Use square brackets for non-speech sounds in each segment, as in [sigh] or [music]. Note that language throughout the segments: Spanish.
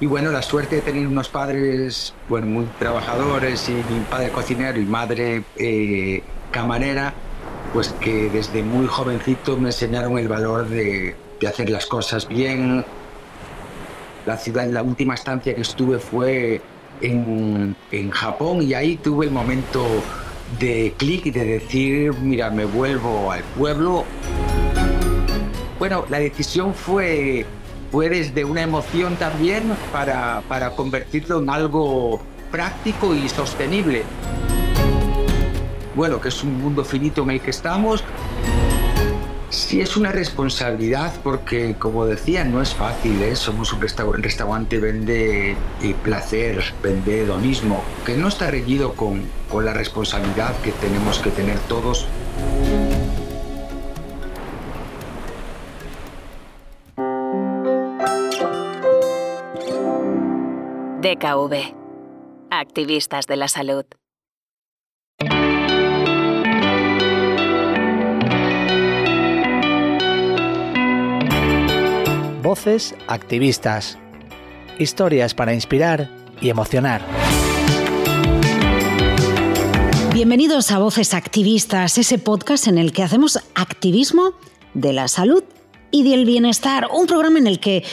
Y bueno, la suerte de tener unos padres bueno, muy trabajadores y mi padre cocinero y madre eh, camarera, pues que desde muy jovencito me enseñaron el valor de, de hacer las cosas bien. La ciudad, la última estancia que estuve fue en, en Japón y ahí tuve el momento de clic y de decir, mira, me vuelvo al pueblo. Bueno, la decisión fue fue desde una emoción también para, para convertirlo en algo práctico y sostenible. Bueno, que es un mundo finito en el que estamos. Sí es una responsabilidad porque, como decía, no es fácil. ¿eh? Somos un restaurante, restaurante vende eh, placer, vende hedonismo, que no está reñido con, con la responsabilidad que tenemos que tener todos DKV. Activistas de la salud. Voces activistas. Historias para inspirar y emocionar. Bienvenidos a Voces Activistas, ese podcast en el que hacemos activismo de la salud y del bienestar. Un programa en el que,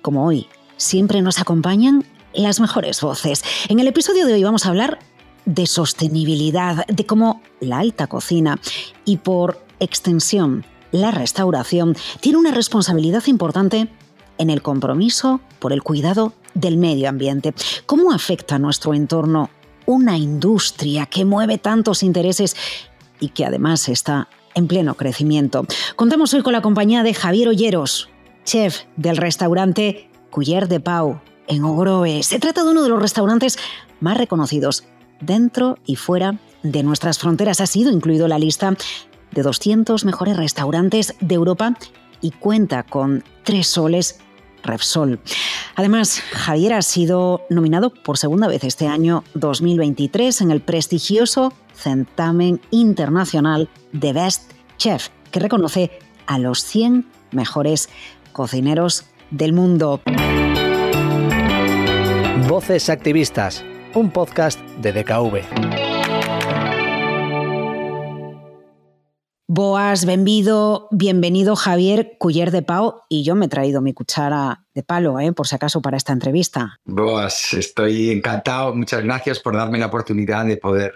como hoy, siempre nos acompañan las mejores voces. En el episodio de hoy vamos a hablar de sostenibilidad, de cómo la alta cocina y por extensión la restauración tiene una responsabilidad importante en el compromiso por el cuidado del medio ambiente. ¿Cómo afecta a nuestro entorno una industria que mueve tantos intereses y que además está en pleno crecimiento? Contamos hoy con la compañía de Javier Olleros, chef del restaurante Cuyer de Pau, en Ogroe. Se trata de uno de los restaurantes más reconocidos dentro y fuera de nuestras fronteras. Ha sido incluido en la lista de 200 mejores restaurantes de Europa y cuenta con tres soles Repsol. Además, Javier ha sido nominado por segunda vez este año 2023 en el prestigioso certamen internacional de Best Chef, que reconoce a los 100 mejores cocineros del mundo. Voces Activistas, un podcast de DKV. Boas, bienvenido, bienvenido Javier Culler de Pau y yo me he traído mi cuchara de palo, ¿eh? por si acaso, para esta entrevista. Boas, estoy encantado, muchas gracias por darme la oportunidad de poder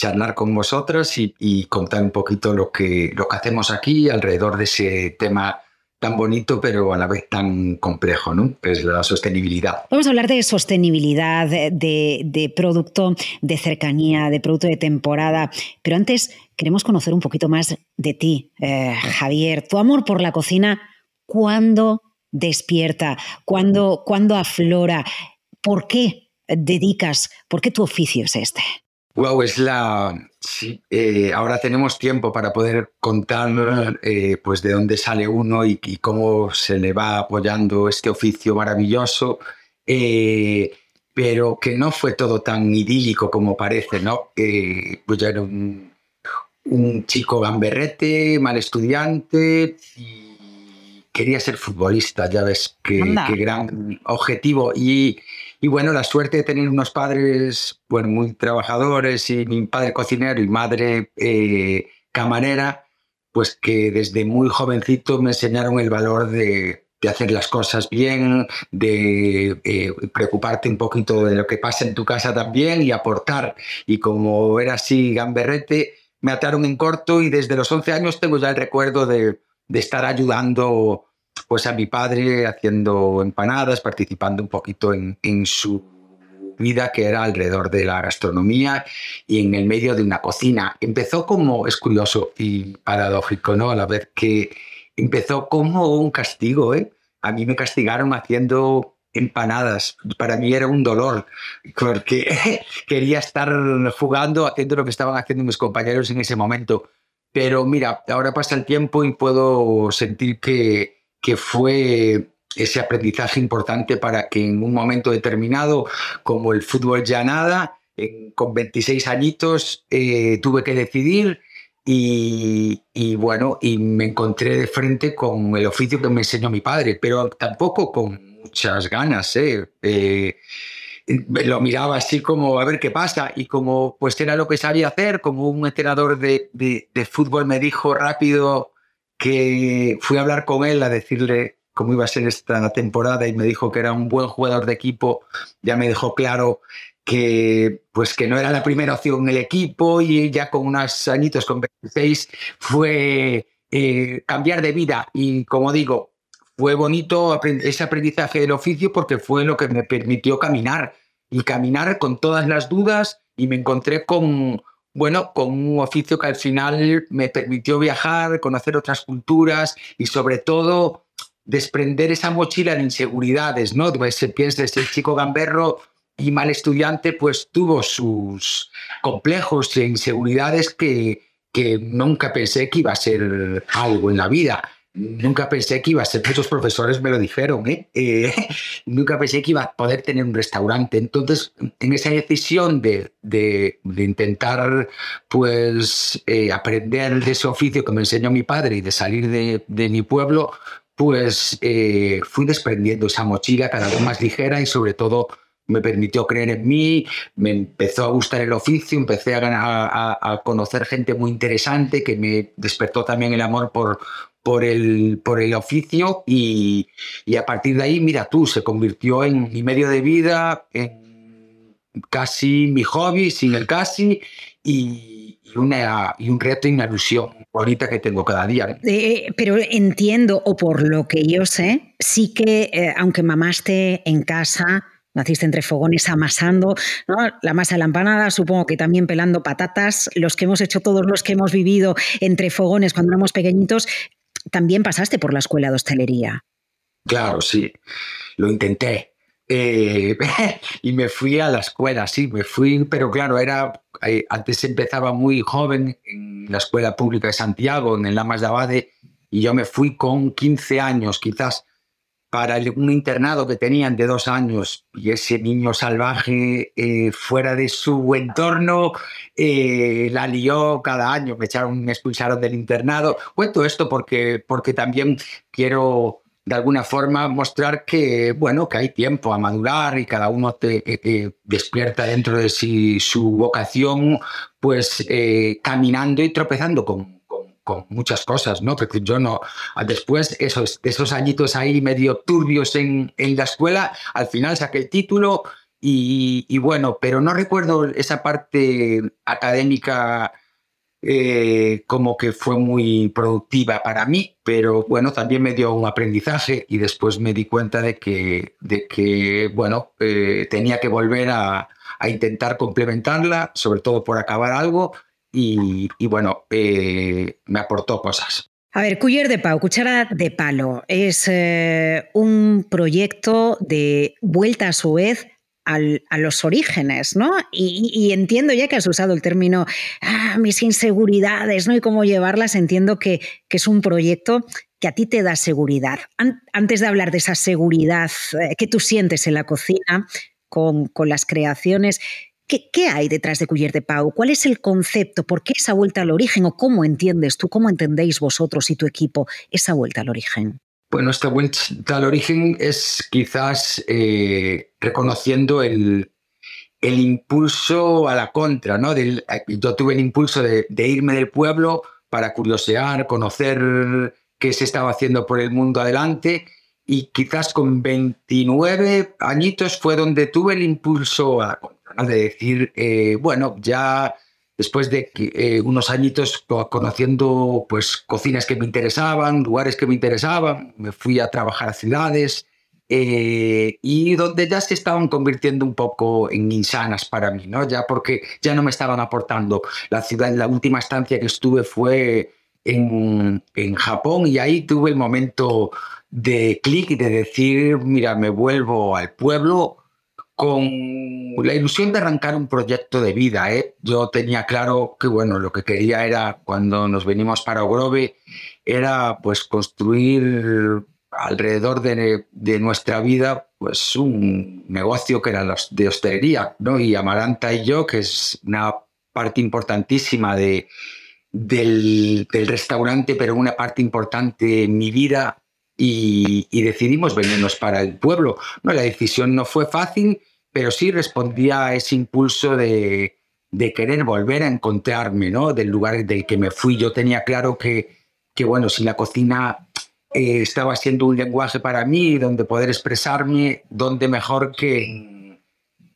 charlar con vosotros y, y contar un poquito lo que, lo que hacemos aquí alrededor de ese tema tan bonito, pero a la vez tan complejo, ¿no? Es la sostenibilidad. Vamos a hablar de sostenibilidad, de, producto de cercanía, de producto de temporada, pero antes queremos conocer un poquito más de ti, eh, Javier. Tu amor por la cocina, ¿cuándo despierta? ¿Cuándo, ¿Cuándo aflora? ¿Por qué dedicas? ¿Por qué tu oficio es este? Wow, es la. Sí, eh, ahora tenemos tiempo para poder contar eh, pues de dónde sale uno y, cómo se le va apoyando este oficio maravilloso, eh, pero que no fue todo tan idílico como parece, ¿no? pues yo era un, un, chico gamberrete, mal estudiante y quería ser futbolista, ya ves qué, qué gran objetivo. Y y bueno, la suerte de tener unos padres bueno, muy trabajadores y mi padre cocinero y madre eh, camarera, pues que desde muy jovencito me enseñaron el valor de, hacer las cosas bien, de eh, preocuparte un poquito de lo que pasa en tu casa también y aportar. Y como era así gamberrete, me ataron en corto y desde los 11 años tengo ya el recuerdo de, de estar ayudando pues a mi padre haciendo empanadas, participando un poquito en, en su vida que era alrededor de la gastronomía y en el medio de una cocina. Empezó como, es curioso y paradójico, ¿no? A la vez que empezó como un castigo, ¿eh? A mí me castigaron haciendo empanadas. Para mí era un dolor, porque [laughs] quería estar jugando, haciendo lo que estaban haciendo mis compañeros en ese momento. Pero mira, ahora pasa el tiempo y puedo sentir que que fue ese aprendizaje importante para que en un momento determinado, como el fútbol ya nada, con 26 añitos eh, tuve que decidir Y, bueno, y me encontré de frente con el oficio que me enseñó mi padre, pero tampoco con muchas ganas. ¿eh? eh lo miraba así como a ver qué pasa y como pues era lo que sabía hacer, como un entrenador de, fútbol me dijo rápido que fui a hablar con él a decirle cómo iba a ser esta temporada y me dijo que era un buen jugador de equipo, ya me dejó claro que pues que no era la primera opción en el equipo y ya con unos añitos, con 26, fue eh, cambiar de vida. Y como digo, fue bonito ese aprendizaje del oficio porque fue lo que me permitió caminar y caminar con todas las dudas y me encontré con, bueno, con un oficio que al final me permitió viajar, conocer otras culturas y sobre todo desprender esa mochila de inseguridades, ¿no? Pues se piensa, ese chico gamberro y mal estudiante, pues tuvo sus complejos e inseguridades que, que nunca pensé que iba a ser algo en la vida. Nunca pensé que iba a ser, muchos profesores me lo dijeron, ¿eh? Eh, [laughs] nunca pensé que iba a poder tener un restaurante. Entonces, en esa decisión de, de, intentar pues, eh, aprender de ese oficio que me enseñó mi padre y de salir de, de mi pueblo, pues fui desprendiendo esa mochila cada vez más ligera y sobre todo me permitió creer en mí, me empezó a gustar el oficio, empecé a, conocer gente muy interesante que me despertó también el amor por, por el, por el oficio y, y, a partir de ahí, mira tú, se convirtió en mi medio de vida, en casi mi hobby, sin el casi, y, una, y un reto y una ilusión bonita que tengo cada día. Eh, pero entiendo, o por lo que yo sé, sí que eh, aunque mamaste en casa, Naciste entre fogones amasando, ¿no? la masa de la empanada, supongo que también pelando patatas, los que hemos hecho todos los que hemos vivido entre fogones cuando éramos pequeñitos, también pasaste por la escuela de hostelería. Claro, sí, lo intenté. Eh, [laughs] y me fui a la escuela, sí, me fui, pero claro, era eh, antes empezaba muy joven en la escuela pública de Santiago, en el Lamas de Abade, y yo me fui con 15 años, quizás para un internado que tenían de dos años y ese niño salvaje eh, fuera de su entorno eh, la lió cada año, me, echaron, me expulsaron del internado. Cuento esto porque, porque también quiero de alguna forma mostrar que, bueno, que hay tiempo a madurar y cada uno te, eh, despierta dentro de sí su vocación, pues caminando y tropezando con, con muchas cosas, ¿no? Porque yo no, después esos, esos añitos ahí medio turbios en, en la escuela, al final saqué el título y, bueno, pero no recuerdo esa parte académica eh, como que fue muy productiva para mí, pero bueno, también me dio un aprendizaje y después me di cuenta de que, de que bueno, eh, tenía que volver a, a intentar complementarla, sobre todo por acabar algo y, bueno, eh, me aportó cosas. A ver, Cuyer de Pau, Cuchara de Palo, es eh, un proyecto de vuelta a su vez a los orígenes, ¿no? Y, entiendo ya que has usado el término ah, mis inseguridades, ¿no? Y cómo llevarlas, entiendo que, que, es un proyecto que a ti te da seguridad. antes de hablar de esa seguridad eh, que tú sientes en la cocina con, con las creaciones, ¿Qué, hay detrás de Cuyer de Pau? ¿Cuál es el concepto? ¿Por qué esa vuelta al origen? ¿O cómo entiendes tú, cómo entendéis vosotros y tu equipo esa vuelta al origen? Bueno, esta vuelta al origen es quizás eh, reconociendo el, el, impulso a la contra, ¿no? Yo tuve el impulso de, irme del pueblo para curiosear, conocer qué se estaba haciendo por el mundo adelante y quizás con 29 añitos fue donde tuve el impulso de decir, eh, bueno, ya después de eh, unos añitos conociendo pues cocinas que me interesaban, lugares que me interesaban, me fui a trabajar a ciudades eh, y donde ya se estaban convirtiendo un poco en insanas para mí, ¿no? Ya porque ya no me estaban aportando. La ciudad, la última estancia que estuve fue en, en Japón y ahí tuve el momento de clic de decir, mira, me vuelvo al pueblo con la ilusión de arrancar un proyecto de vida. ¿eh? Yo tenía claro que bueno, lo que quería era, cuando nos venimos para Ogrove, era pues construir alrededor de, de, nuestra vida pues un negocio que era de hostelería. ¿no? Y Amaranta y yo, que es una parte importantísima de, del, restaurante, pero una parte importante en mi vida y, decidimos venirnos para el pueblo. No, la decisión no fue fácil, pero sí respondía a ese impulso de, de querer volver a encontrarme, ¿no? Del lugar del que me fui. Yo tenía claro que, que bueno, si la cocina eh, estaba siendo un lenguaje para mí donde poder expresarme, donde mejor que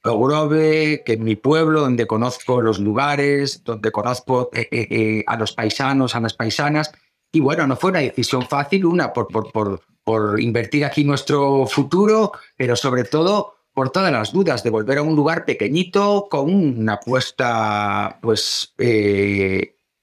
Ogrove, que en mi pueblo, donde conozco los lugares, donde conozco eh, eh, a los paisanos, a las paisanas. Y bueno, no fue una decisión fácil, una por, por, por, por invertir aquí nuestro futuro, pero sobre todo por todas las dudas de volver a un lugar pequeñito con una apuesta, pues,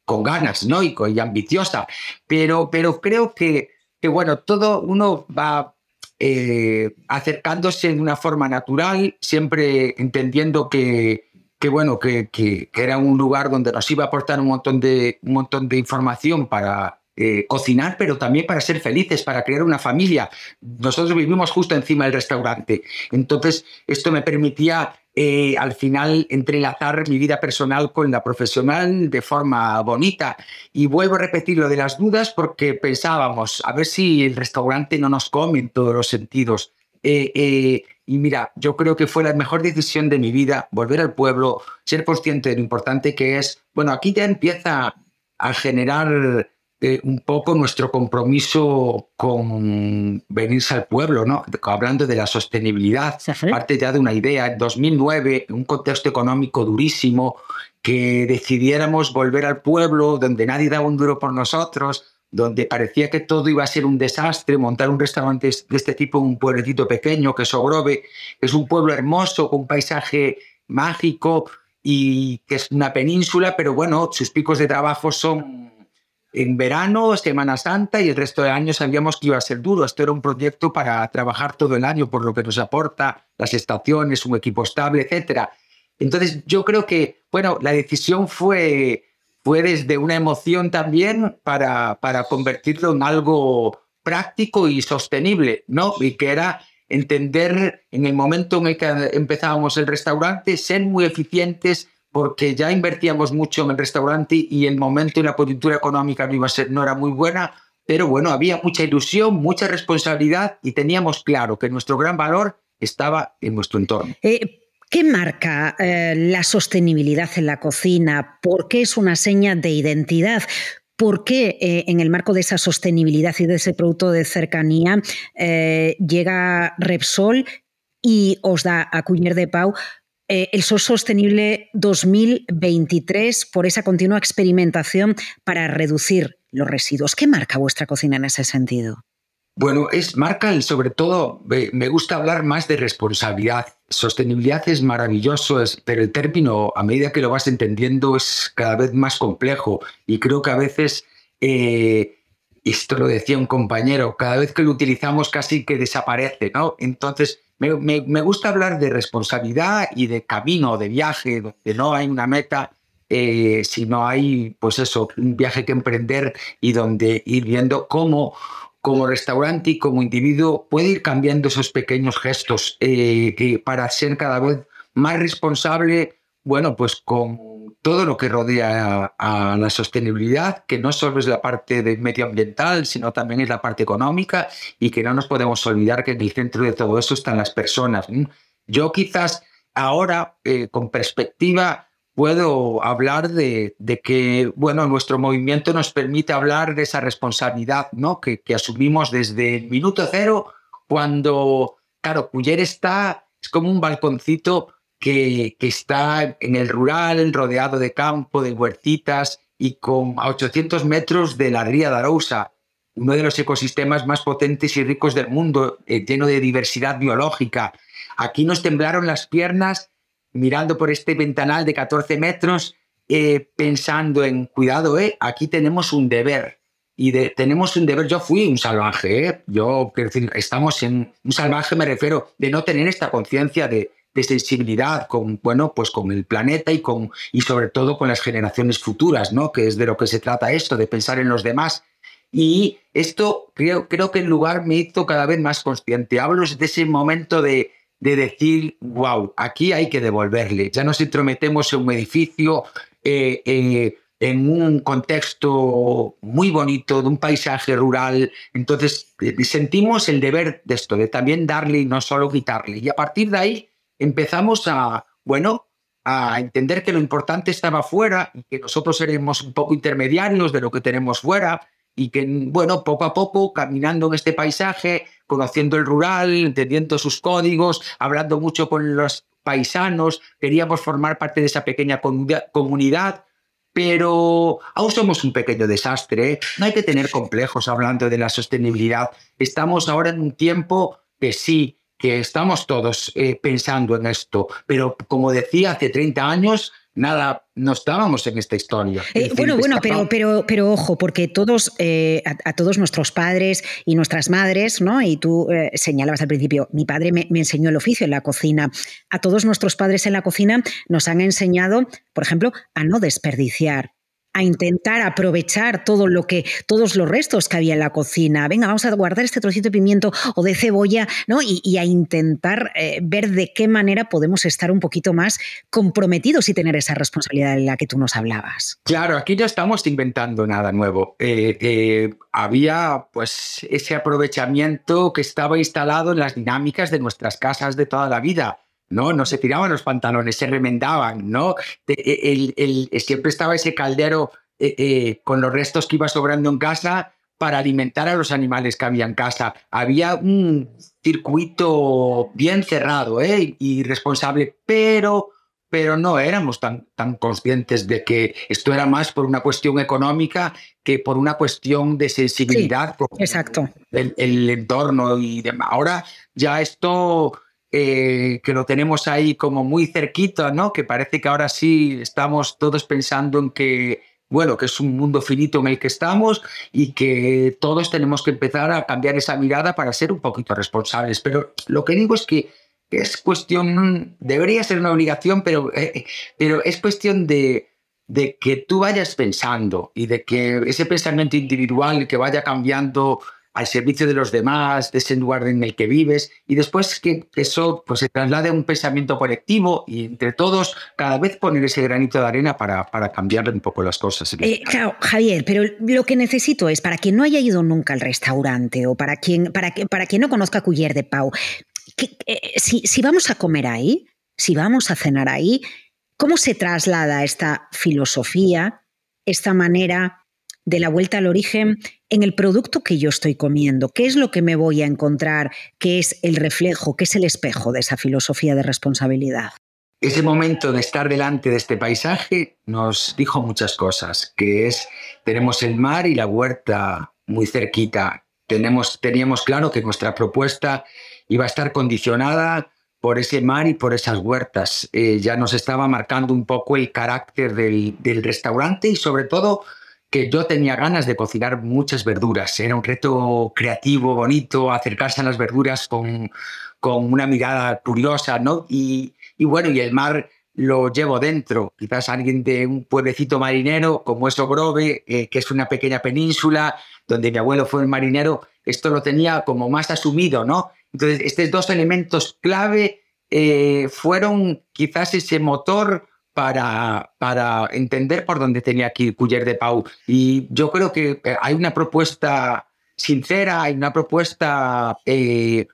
con ganas, ¿no? Y, y ambiciosa. Pero, pero creo que que bueno, todo uno va eh, acercándose de una forma natural, siempre entendiendo que, que bueno, que, que, era un lugar donde nos iba a aportar un montón de, un montón de información para eh, cocinar, pero también para ser felices, para crear una familia. Nosotros vivimos justo encima del restaurante. Entonces, esto me permitía eh, al final entrelazar mi vida personal con la profesional de forma bonita. Y vuelvo a repetir lo de las dudas porque pensábamos, a ver si el restaurante no nos come en todos los sentidos. Eh, y mira, yo creo que fue la mejor decisión de mi vida volver al pueblo, ser consciente de lo importante que es. Bueno, aquí ya empieza a generar eh, un poco nuestro compromiso con venirse al pueblo, ¿no? Hablando de la sostenibilidad, parte ya de una idea. En 2009, en un contexto económico durísimo, que decidiéramos volver al pueblo donde nadie daba un duro por nosotros, donde parecía que todo iba a ser un desastre, montar un restaurante de este tipo en un pueblecito pequeño que es Ogrove, que es un pueblo hermoso, con un paisaje mágico y que es una península, pero bueno, sus picos de trabajo son en verano, Semana Santa y el resto del año sabíamos que iba a ser duro. Esto era un proyecto para trabajar todo el año por lo que nos aporta las estaciones, un equipo estable, etc. Entonces yo creo que, bueno, la decisión fue, fue desde una emoción también para, para convertirlo en algo práctico y sostenible, ¿no? Y que era entender en el momento en el que empezábamos el restaurante, ser muy eficientes porque ya invertíamos mucho en el restaurante y el momento y la coyuntura económica no, iba a ser, no era muy buena, pero bueno, había mucha ilusión, mucha responsabilidad y teníamos claro que nuestro gran valor estaba en nuestro entorno. Eh, ¿Qué marca eh, la sostenibilidad en la cocina? ¿Por qué es una seña de identidad? ¿Por qué eh, en el marco de esa sostenibilidad y de ese producto de cercanía llega Repsol y os da a Cuñer de Pau eh, el SOS Sostenible 2023 por esa continua experimentación para reducir los residuos. ¿Qué marca vuestra cocina en ese sentido? Bueno, es marca sobre todo, me gusta hablar más de responsabilidad. Sostenibilidad es maravilloso, pero el término, a medida que lo vas entendiendo, es cada vez más complejo y creo que a veces, eh, esto lo decía un compañero, cada vez que lo utilizamos casi que desaparece, ¿no? Entonces, me, gusta hablar de responsabilidad y de camino, de viaje, donde no hay una meta, eh, sino hay, pues eso, un viaje que emprender y donde ir viendo cómo como restaurante y como individuo puede ir cambiando esos pequeños gestos eh, para ser cada vez más responsable, bueno, pues con todo lo que rodea a, la sostenibilidad, que no solo es la parte de medioambiental, sino también es la parte económica y que no nos podemos olvidar que en el centro de todo eso están las personas. Yo quizás ahora, eh, con perspectiva, puedo hablar de, que, bueno, nuestro movimiento nos permite hablar de esa responsabilidad, ¿no? Que, que asumimos desde el minuto cero, cuando, claro, Cuyer está, es como un balconcito que, está en el rural, rodeado de campo, de huertitas y con a 800 metros de la ría de Arousa, uno de los ecosistemas más potentes y ricos del mundo, eh, lleno de diversidad biológica. Aquí nos temblaron las piernas mirando por este ventanal de 14 metros, eh, pensando en, cuidado, eh, aquí tenemos un deber. Y tenemos un deber, yo fui un salvaje, eh. yo quiero estamos en un salvaje, me refiero, de no tener esta conciencia de, de sensibilidad con, bueno, pues con el planeta y, con, y sobre todo con las generaciones futuras, ¿no? que es de lo que se trata esto, de pensar en los demás. Y esto creo, creo que el lugar me hizo cada vez más consciente. Hablo de ese momento de, de decir, wow, aquí hay que devolverle. Ya nos intrometemos en un edificio, eh, eh, en un contexto muy bonito, de un paisaje rural. Entonces eh, sentimos el deber de esto, de también darle y no solo quitarle. Y a partir de ahí empezamos a, bueno, a entender que lo importante estaba fuera y que nosotros seremos un poco intermediarios de lo que tenemos fuera y que, bueno, poco a poco, caminando en este paisaje, conociendo el rural, entendiendo sus códigos, hablando mucho con los paisanos, queríamos formar parte de esa pequeña comunidad, pero aún somos un pequeño desastre. ¿eh? No hay que tener complejos hablando de la sostenibilidad. Estamos ahora en un tiempo que sí, que estamos todos eh, pensando en esto, pero como decía hace 30 años, nada, no estábamos en esta historia. Eh, bueno, bueno, pero, pero, pero ojo, porque todos, eh, a, todos nuestros padres y nuestras madres, ¿no? Y tú eh, señalabas al principio, mi padre me, me, enseñó el oficio en la cocina. A todos nuestros padres en la cocina nos han enseñado, por ejemplo, a no desperdiciar a intentar aprovechar todo lo que, todos los restos que había en la cocina. Venga, vamos a guardar este trocito de pimiento o de cebolla, ¿no? Y, a intentar eh, ver de qué manera podemos estar un poquito más comprometidos y tener esa responsabilidad de la que tú nos hablabas. Claro, aquí no estamos inventando nada nuevo. Eh, eh, había pues ese aprovechamiento que estaba instalado en las dinámicas de nuestras casas de toda la vida. ¿No? No se tiraban los pantalones, se remendaban, ¿no? El, el, siempre estaba ese caldero eh, eh, con los restos que iba sobrando en casa para alimentar a los animales que había en casa. Había un circuito bien cerrado ¿eh? y responsable, pero, pero no éramos tan, tan conscientes de que esto era más por una cuestión económica que por una cuestión de sensibilidad. exacto. El, el entorno y demás. Ahora ya esto eh, que lo tenemos ahí como muy cerquita, ¿no? Que parece que ahora sí estamos todos pensando en que, bueno, que es un mundo finito en el que estamos y que todos tenemos que empezar a cambiar esa mirada para ser un poquito responsables. Pero lo que digo es que es cuestión, debería ser una obligación, pero, eh, pero es cuestión de, de que tú vayas pensando y de que ese pensamiento individual que vaya cambiando al servicio de los demás, de ese lugar en el que vives, y después que eso pues, se traslade a un pensamiento colectivo y entre todos cada vez poner ese granito de arena para, para cambiar un poco las cosas. Eh, claro, Javier, pero lo que necesito es, para quien no haya ido nunca al restaurante o para quien, para, para quien no conozca Culler de Pau, que, eh, si, si vamos a comer ahí, si vamos a cenar ahí, ¿cómo se traslada esta filosofía, esta manera de la vuelta al origen en el producto que yo estoy comiendo. ¿Qué es lo que me voy a encontrar? ¿Qué es el reflejo? ¿Qué es el espejo de esa filosofía de responsabilidad? Ese momento de estar delante de este paisaje nos dijo muchas cosas, que es, tenemos el mar y la huerta muy cerquita. Tenemos, teníamos claro que nuestra propuesta iba a estar condicionada por ese mar y por esas huertas. Eh, ya nos estaba marcando un poco el carácter del, del restaurante y sobre todo yo tenía ganas de cocinar muchas verduras. Era un reto creativo, bonito, acercarse a las verduras con, con una mirada curiosa, ¿no? Y, y, bueno, y el mar lo llevo dentro. Quizás alguien de un pueblecito marinero como es Ogrove, eh, que es una pequeña península donde mi abuelo fue el marinero, esto lo tenía como más asumido, ¿no? Entonces, estos dos elementos clave eh, fueron quizás ese motor para, para entender por dónde tenía que ir Culler de Pau. Y yo creo que eh, hay una propuesta sincera, hay una propuesta eh,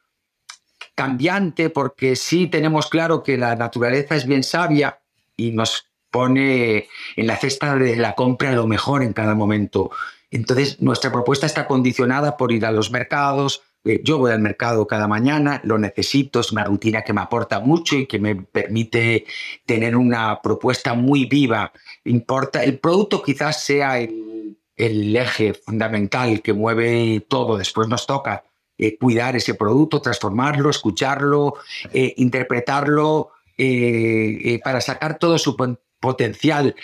cambiante, porque sí tenemos claro que la naturaleza es bien sabia y nos pone en la cesta de la compra lo mejor en cada momento. Entonces, nuestra propuesta está condicionada por ir a los mercados, eh, yo voy al mercado cada mañana, lo necesito, es una rutina que me aporta mucho y que me permite tener una propuesta muy viva. Importa, el producto quizás sea el, eje fundamental que mueve todo, después nos toca eh, cuidar ese producto, transformarlo, escucharlo, eh, interpretarlo para sacar todo su potencial.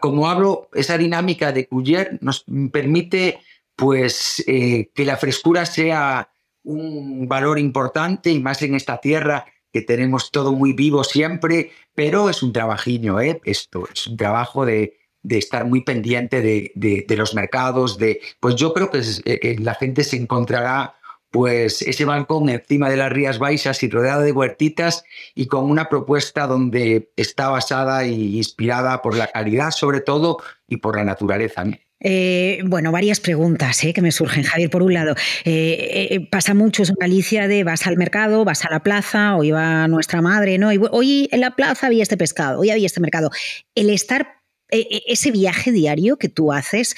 como hablo, esa dinámica de Cuyer nos permite pues eh, que la frescura sea un valor importante y más en esta tierra que tenemos todo muy vivo siempre, pero es un trabajillo, ¿eh? esto es un trabajo de, estar muy pendiente de, los mercados, de, pues yo creo que, eh, la gente se encontrará pues ese balcón encima de las Rías Baixas y rodeado de huertitas y con una propuesta donde está basada e inspirada por la calidad sobre todo y por la naturaleza. Eh, bueno, varias preguntas eh, que me surgen, Javier. Por un lado, eh, pasa mucho en Galicia de vas al mercado, vas a la plaza, o iba nuestra madre, ¿no? Hoy en la plaza había este pescado, hoy había este mercado. El estar, ese viaje diario que tú haces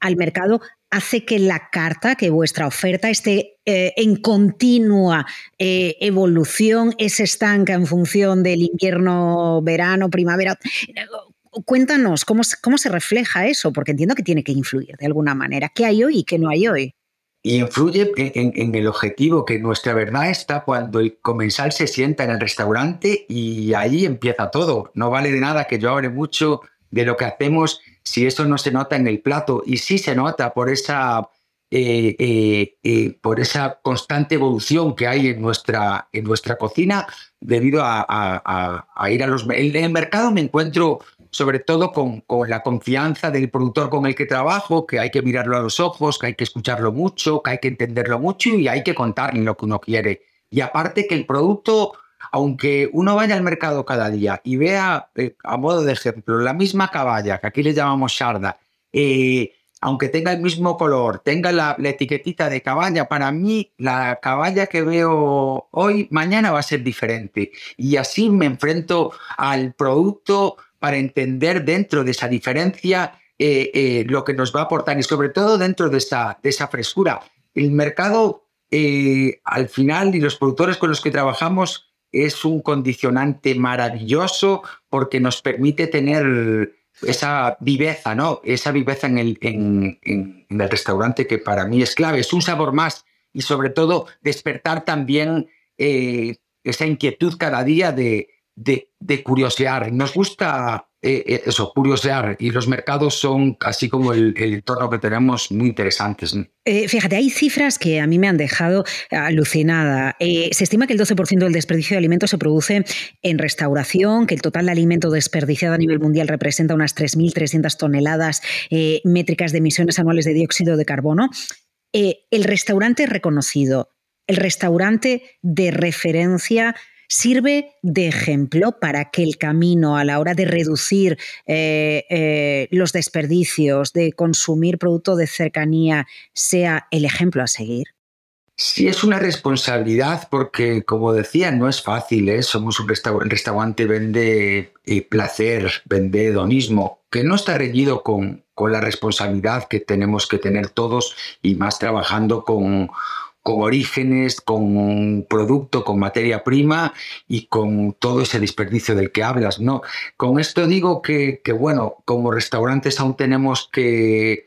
al mercado hace que la carta, que vuestra oferta esté en continua evolución, es estanca en función del invierno, verano, primavera cuéntanos ¿cómo, cómo se refleja eso, porque entiendo que tiene que influir de alguna manera. ¿Qué hay hoy y qué no hay hoy? Y influye en, el objetivo, que nuestra verdad está cuando el comensal se sienta en el restaurante y ahí empieza todo. No vale de nada que yo hable mucho de lo que hacemos si eso no se nota en el plato. Y sí se nota por esa, eh, eh, eh, por esa constante evolución que hay en nuestra, en nuestra cocina debido a, a ir a los... En el mercado me encuentro sobre todo con, la confianza del productor con el que trabajo, que hay que mirarlo a los ojos, que hay que escucharlo mucho, que hay que entenderlo mucho y hay que contarle lo que uno quiere. Y aparte que el producto, aunque uno vaya al mercado cada día y vea, eh, a modo de ejemplo, la misma caballa, que aquí le llamamos sharda, eh, aunque tenga el mismo color, tenga la, la, etiquetita de caballa, para mí la caballa que veo hoy, mañana va a ser diferente. Y así me enfrento al producto para entender dentro de esa diferencia eh, eh, lo que nos va a aportar y sobre todo dentro de esa, frescura. El mercado, eh, al final, y los productores con los que trabajamos, es un condicionante maravilloso porque nos permite tener esa viveza, ¿no? Esa viveza en el, en, el restaurante que para mí es clave. Es un sabor más y sobre todo despertar también esa inquietud cada día de, de, curiosear. Nos gusta eh, eh, eso, curiosear y los mercados son, así como el, entorno que tenemos, muy interesantes. Eh, fíjate, hay cifras que a mí me han dejado alucinada. se estima que el 12% del desperdicio de alimentos se produce en restauración, que el total de alimento desperdiciado a nivel mundial representa unas 3.300 toneladas métricas de emisiones anuales de dióxido de carbono. el restaurante reconocido, el restaurante de referencia sirve de ejemplo para que el camino a la hora de reducir eh, eh, los desperdicios, de consumir producto de cercanía, sea el ejemplo a seguir? Sí, es una responsabilidad porque, como decía, no es fácil. ¿eh? Somos un restaurante, restaurante vende placer, vende hedonismo, que no está reñido con, con la responsabilidad que tenemos que tener todos y más trabajando con con orígenes, con producto, con materia prima y con todo ese desperdicio del que hablas. ¿no? Con esto digo que, bueno, como restaurantes aún tenemos que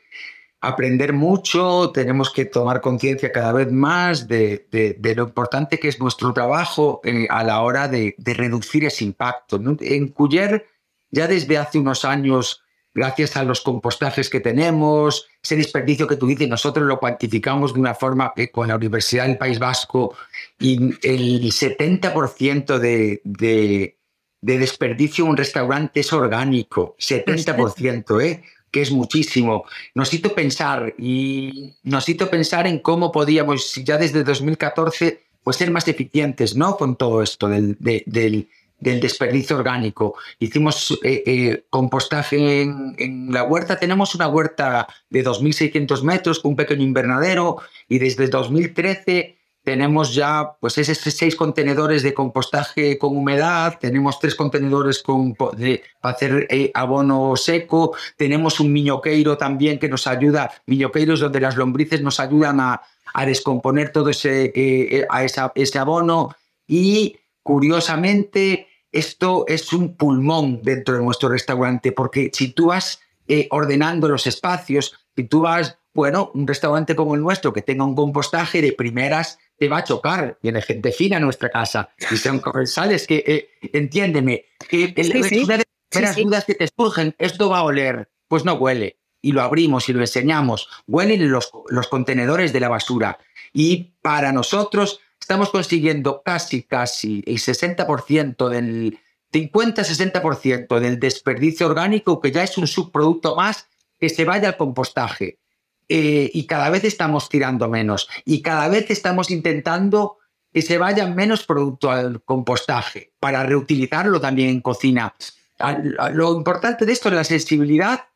aprender mucho, tenemos que tomar conciencia cada vez más de, lo importante que es nuestro trabajo eh, a la hora de, reducir ese impacto. En Cuyer, ya desde hace unos años, gracias a los compostajes que tenemos, ese desperdicio que tú dices, nosotros lo cuantificamos de una forma que con la Universidad del País Vasco y el 70% de, de, de, desperdicio en un restaurante es orgánico, 70%, ¿eh? que es muchísimo. Nos hizo pensar y nos hizo pensar en cómo podíamos, ya desde 2014, pues ser más eficientes, ¿no? Con todo esto del, del del desperdicio orgánico. Hicimos eh, eh, compostaje en, la huerta. Tenemos una huerta de 2.600 metros con un pequeño invernadero y desde 2013 tenemos ya pues esos seis contenedores de compostaje con humedad, tenemos tres contenedores con, para hacer eh, abono seco, tenemos un miñoqueiro también que nos ayuda, miñoqueiros donde las lombrices nos ayudan a, a descomponer todo ese, a ese abono y curiosamente, esto es un pulmón dentro de nuestro restaurante, porque si tú vas eh, ordenando los espacios, si tú vas, bueno, un restaurante como el nuestro que tenga un compostaje de primeras, te va a chocar. Viene gente fina a nuestra casa y son comensales que, eh, entiéndeme, que una de las primeras dudas que te surgen, esto va a oler, pues no huele. Y lo abrimos y lo enseñamos. Huelen los, los contenedores de la basura. Y para nosotros estamos consiguiendo casi, casi el 60% del 50-60% del desperdicio orgánico, que ya es un subproducto más, que se vaya al compostaje. eh, y cada vez estamos tirando menos y cada vez estamos intentando que se vaya menos producto al compostaje para reutilizarlo también en cocina. Lo importante de esto es la sensibilidad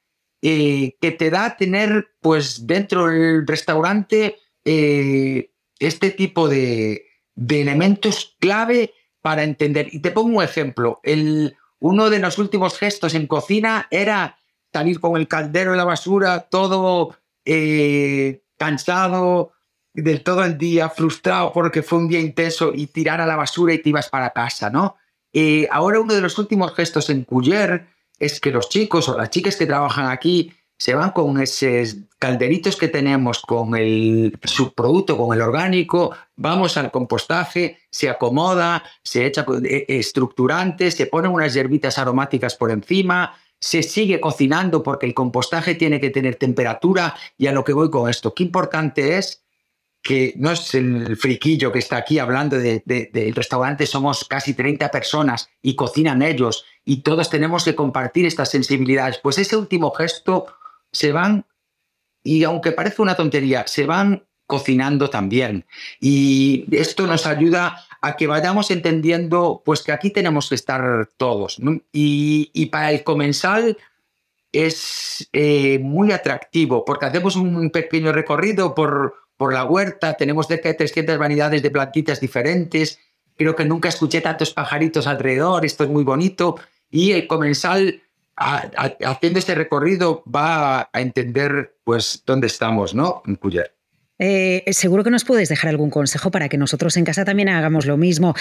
eh, que te da tener pues dentro del restaurante eh, este tipo de, elementos clave para entender. Y te pongo un ejemplo. El, uno de los últimos gestos en cocina era salir con el caldero de la basura, todo eh, cansado del todo el día, frustrado porque fue un día intenso y tirar a la basura y te ibas para casa, ¿no? Eh, ahora uno de los últimos gestos en Cuyer es que los chicos o las chicas que trabajan aquí se van con esos calderitos que tenemos con el subproducto, con el orgánico, vamos al compostaje, se acomoda, se echa eh, estructurante, se ponen unas hierbitas aromáticas por encima, se sigue cocinando porque el compostaje tiene que tener temperatura y a lo que voy con esto, qué importante es que no es el friquillo que está aquí hablando del de, restaurante, somos casi 30 personas y cocinan ellos y todos tenemos que compartir estas sensibilidades. Pues ese último gesto se van, y aunque parece una tontería, se van cocinando también. Y esto nos ayuda a que vayamos entendiendo pues que aquí tenemos que estar todos. Y, para el comensal es eh, muy atractivo porque hacemos un pequeño recorrido por, por la huerta, tenemos cerca de 300 variedades de plantitas diferentes, creo que nunca escuché tantos pajaritos alrededor, esto es muy bonito y el comensal haciendo este recorrido va a entender pues dónde estamos, ¿no? En. Eh, seguro que nos puedes dejar algún consejo para que nosotros en casa también hagamos lo mismo.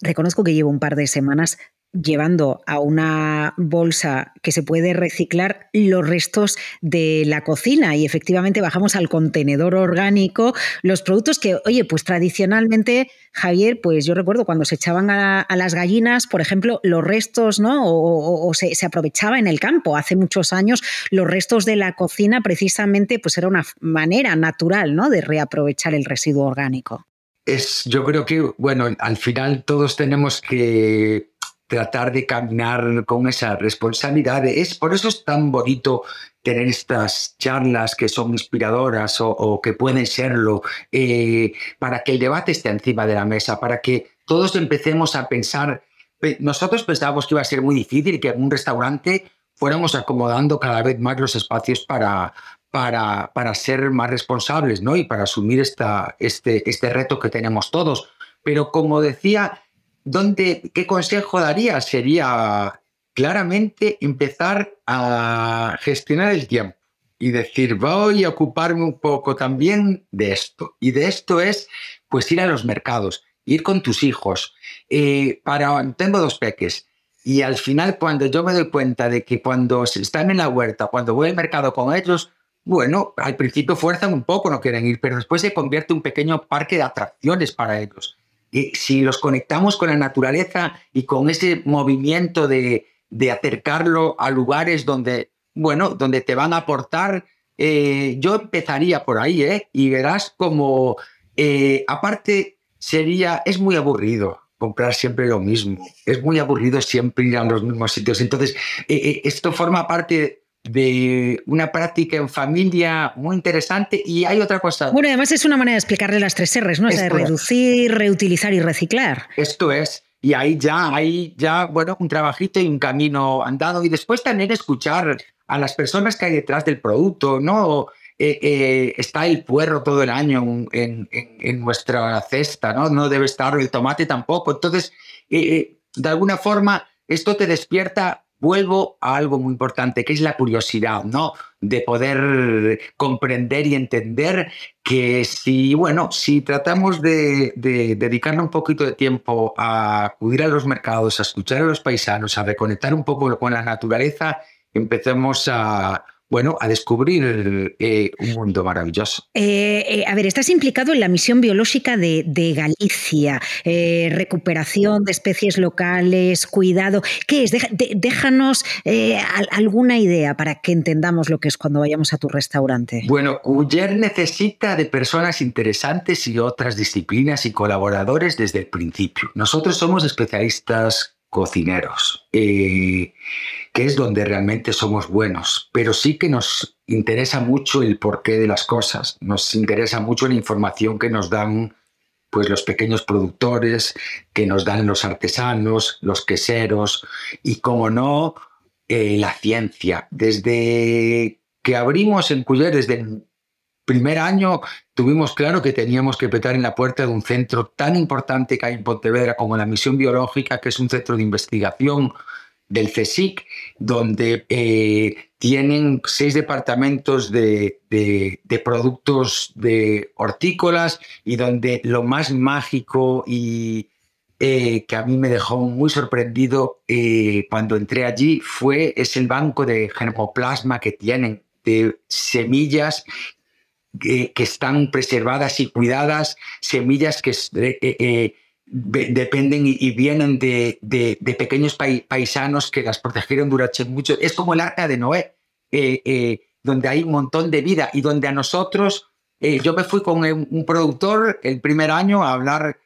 Reconozco que llevo un par de semanas llevando a una bolsa que se puede reciclar los restos de la cocina y efectivamente bajamos al contenedor orgánico los productos que, oye, pues tradicionalmente, Javier, pues yo recuerdo cuando se echaban a, las gallinas, por ejemplo, los restos, ¿no? O, se, se, aprovechaba en el campo. Hace muchos años los restos de la cocina precisamente pues era una manera natural, ¿no? De reaprovechar el residuo orgánico. Es, yo creo que, bueno, al final todos tenemos que tratar de caminar con esa responsabilidad. Es, por eso es tan bonito tener estas charlas que son inspiradoras o, que pueden serlo, eh, para que el debate esté encima de la mesa, para que todos empecemos a pensar. Nosotros pensábamos que iba a ser muy difícil que en un restaurante fuéramos acomodando cada vez más los espacios para, para, para ser más responsables ¿no? y para asumir esta, este, este reto que tenemos todos. Pero como decía, ¿qué consejo daría? Sería claramente empezar a gestionar el tiempo y decir, voy a ocuparme un poco también de esto. Y de esto es, pues, ir a los mercados, ir con tus hijos. Eh, para, tengo dos peques. Y al final, cuando yo me doy cuenta de que cuando están en la huerta, cuando voy al mercado con ellos, bueno, al principio fuerzan un poco, no quieren ir, pero después se convierte en un pequeño parque de atracciones para ellos. Y si los conectamos con la naturaleza y con ese movimiento de, acercarlo a lugares donde, bueno, donde te van a aportar, eh, yo empezaría por ahí, ¿eh? Y verás como, eh, aparte, sería, es muy aburrido comprar siempre lo mismo. Es muy aburrido siempre ir a los mismos sitios. Entonces, eh, esto forma parte de una práctica en familia muy interesante y hay otra cosa. Bueno, además es una manera de explicarle las tres R's, ¿no? Es reducir, reutilizar y reciclar. Esto es. Y ahí ya hay ya, bueno, un trabajito y un camino andado. Y después también escuchar a las personas que hay detrás del producto, ¿no? Eh, eh, está el puerro todo el año en, nuestra cesta, ¿no? No debe estar el tomate tampoco. Entonces, eh, de alguna forma, esto te despierta vuelvo a algo muy importante, que es la curiosidad, ¿no? De poder comprender y entender que si, bueno, si tratamos de, de dedicarle un poquito de tiempo a acudir a los mercados, a escuchar a los paisanos, a reconectar un poco con la naturaleza, empecemos a bueno, a descubrir eh, un mundo maravilloso. Eh, eh, a ver, estás implicado en la misión biológica de, Galicia, recuperación de especies locales, cuidado. ¿Qué es? déjanos alguna idea para que entendamos lo que es cuando vayamos a tu restaurante. Bueno, Uller necesita de personas interesantes y otras disciplinas y colaboradores desde el principio. Nosotros somos especialistas cocineros, eh, que es donde realmente somos buenos, pero sí que nos interesa mucho el porqué de las cosas, nos interesa mucho la información que nos dan pues los pequeños productores, que nos dan los artesanos, los queseros y, como no, eh, la ciencia. Desde que abrimos en Culler, desde el primer año, tuvimos claro que teníamos que petar en la puerta de un centro tan importante que hay en Pontevedra como la Misión Biológica, que es un centro de investigación del CSIC, donde eh, tienen seis departamentos de, productos de hortícolas y donde lo más mágico y eh, que a mí me dejó muy sorprendido eh, cuando entré allí fue es el banco de germoplasma que tienen de semillas que, están preservadas y cuidadas, semillas que dependen y, vienen de, pequeños paisanos que las protegieron durante mucho. Es como el arca de Noé, eh, eh, donde hay un montón de vida y donde a nosotros, eh, yo me fui con un productor el primer año a hablar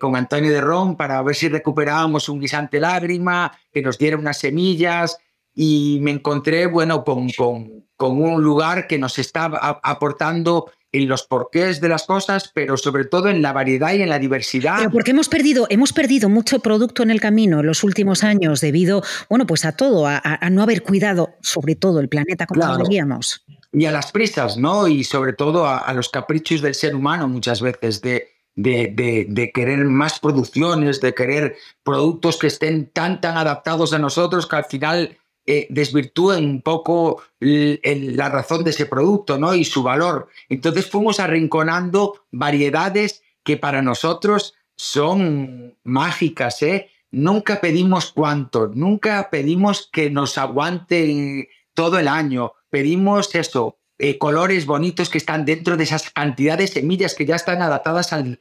con Antonio de Ron para ver si recuperábamos un guisante lágrima, que nos diera unas semillas y me encontré, bueno, con, con, con un lugar que nos estaba aportando en los porqués de las cosas, pero sobre todo en la variedad y en la diversidad. Pero porque hemos perdido, hemos perdido mucho producto en el camino en los últimos años debido, bueno, pues a todo, a, no haber cuidado sobre todo el planeta como claro. deberíamos. Y a las prisas, ¿no? Y sobre todo a, los caprichos del ser humano muchas veces de, de, de, querer más producciones, de querer productos que estén tan, tan adaptados a nosotros que al final eh, desvirtúen un poco la razón de ese producto ¿no? y su valor. Entonces fuimos arrinconando variedades que para nosotros son mágicas. ¿eh? Nunca pedimos cuánto, nunca pedimos que nos aguanten todo el año. Pedimos eso, eh, colores bonitos que están dentro de esas cantidades de semillas que ya están adaptadas al,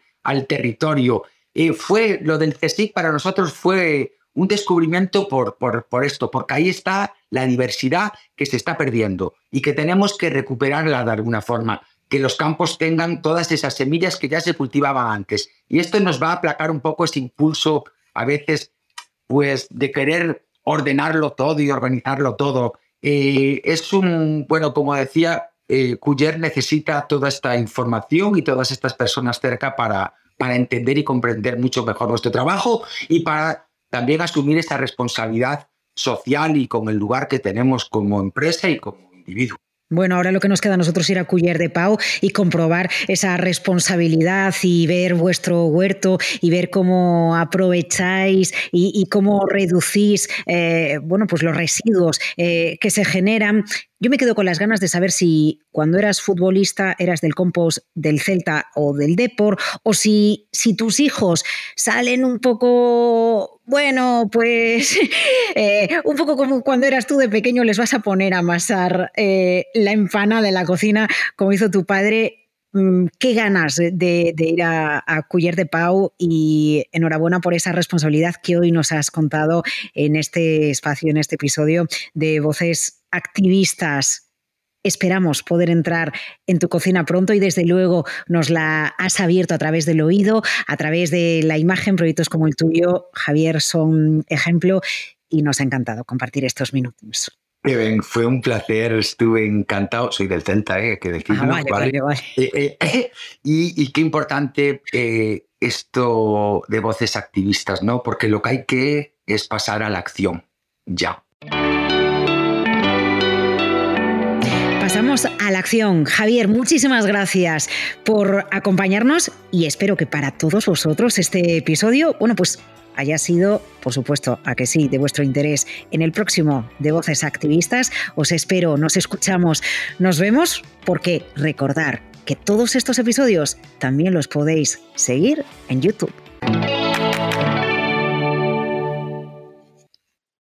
territorio. Fue lo del CSIC para nosotros fue un descubrimiento por, por, esto, porque ahí está la diversidad que se está perdiendo y que tenemos que recuperarla de alguna forma, que los campos tengan todas esas semillas que ya se cultivaban antes. Y esto nos va a aplacar un poco ese impulso a veces pues de querer ordenarlo todo y organizarlo todo. Eh, es un, bueno, como decía, eh, Cuyer necesita toda esta información y todas estas personas cerca para, para entender y comprender mucho mejor nuestro trabajo y para también asumir esa responsabilidad social y con el lugar que tenemos como empresa y como individuo. Bueno, ahora lo que nos queda a nosotros es ir a Culler de Pau y comprobar esa responsabilidad y ver vuestro huerto y ver cómo aprovecháis y, cómo reducís eh, bueno, pues los residuos eh, que se generan yo me quedo con las ganas de saber si cuando eras futbolista eras del compost del Celta o del Depor, o si, si tus hijos salen un poco, bueno, pues [laughs] eh, un poco como cuando eras tú de pequeño, les vas a poner a amasar eh, la empanada de la cocina, como hizo tu padre. Mm, qué ganas de, ir a, a Culler de Pau y enhorabuena por esa responsabilidad que hoy nos has contado en este espacio, en este episodio de Voces activistas. Esperamos poder entrar en tu cocina pronto y desde luego nos la has abierto a través del oído, a través de la imagen. Proyectos como el tuyo, Javier, son ejemplo y nos ha encantado compartir estos minutos. Bien, fue un placer, estuve encantado, soy del Celta, ¿eh? que decirlo, ah, eh, eh, [laughs] y, qué importante esto de voces activistas, ¿no? Porque lo que hay que es pasar a la acción, ya. A la acción. Javier, muchísimas gracias por acompañarnos y espero que para todos vosotros este episodio, bueno, pues haya sido, por supuesto, a que sí, de vuestro interés. En el próximo de Voces Activistas os espero, nos escuchamos, nos vemos, porque recordar que todos estos episodios también los podéis seguir en YouTube.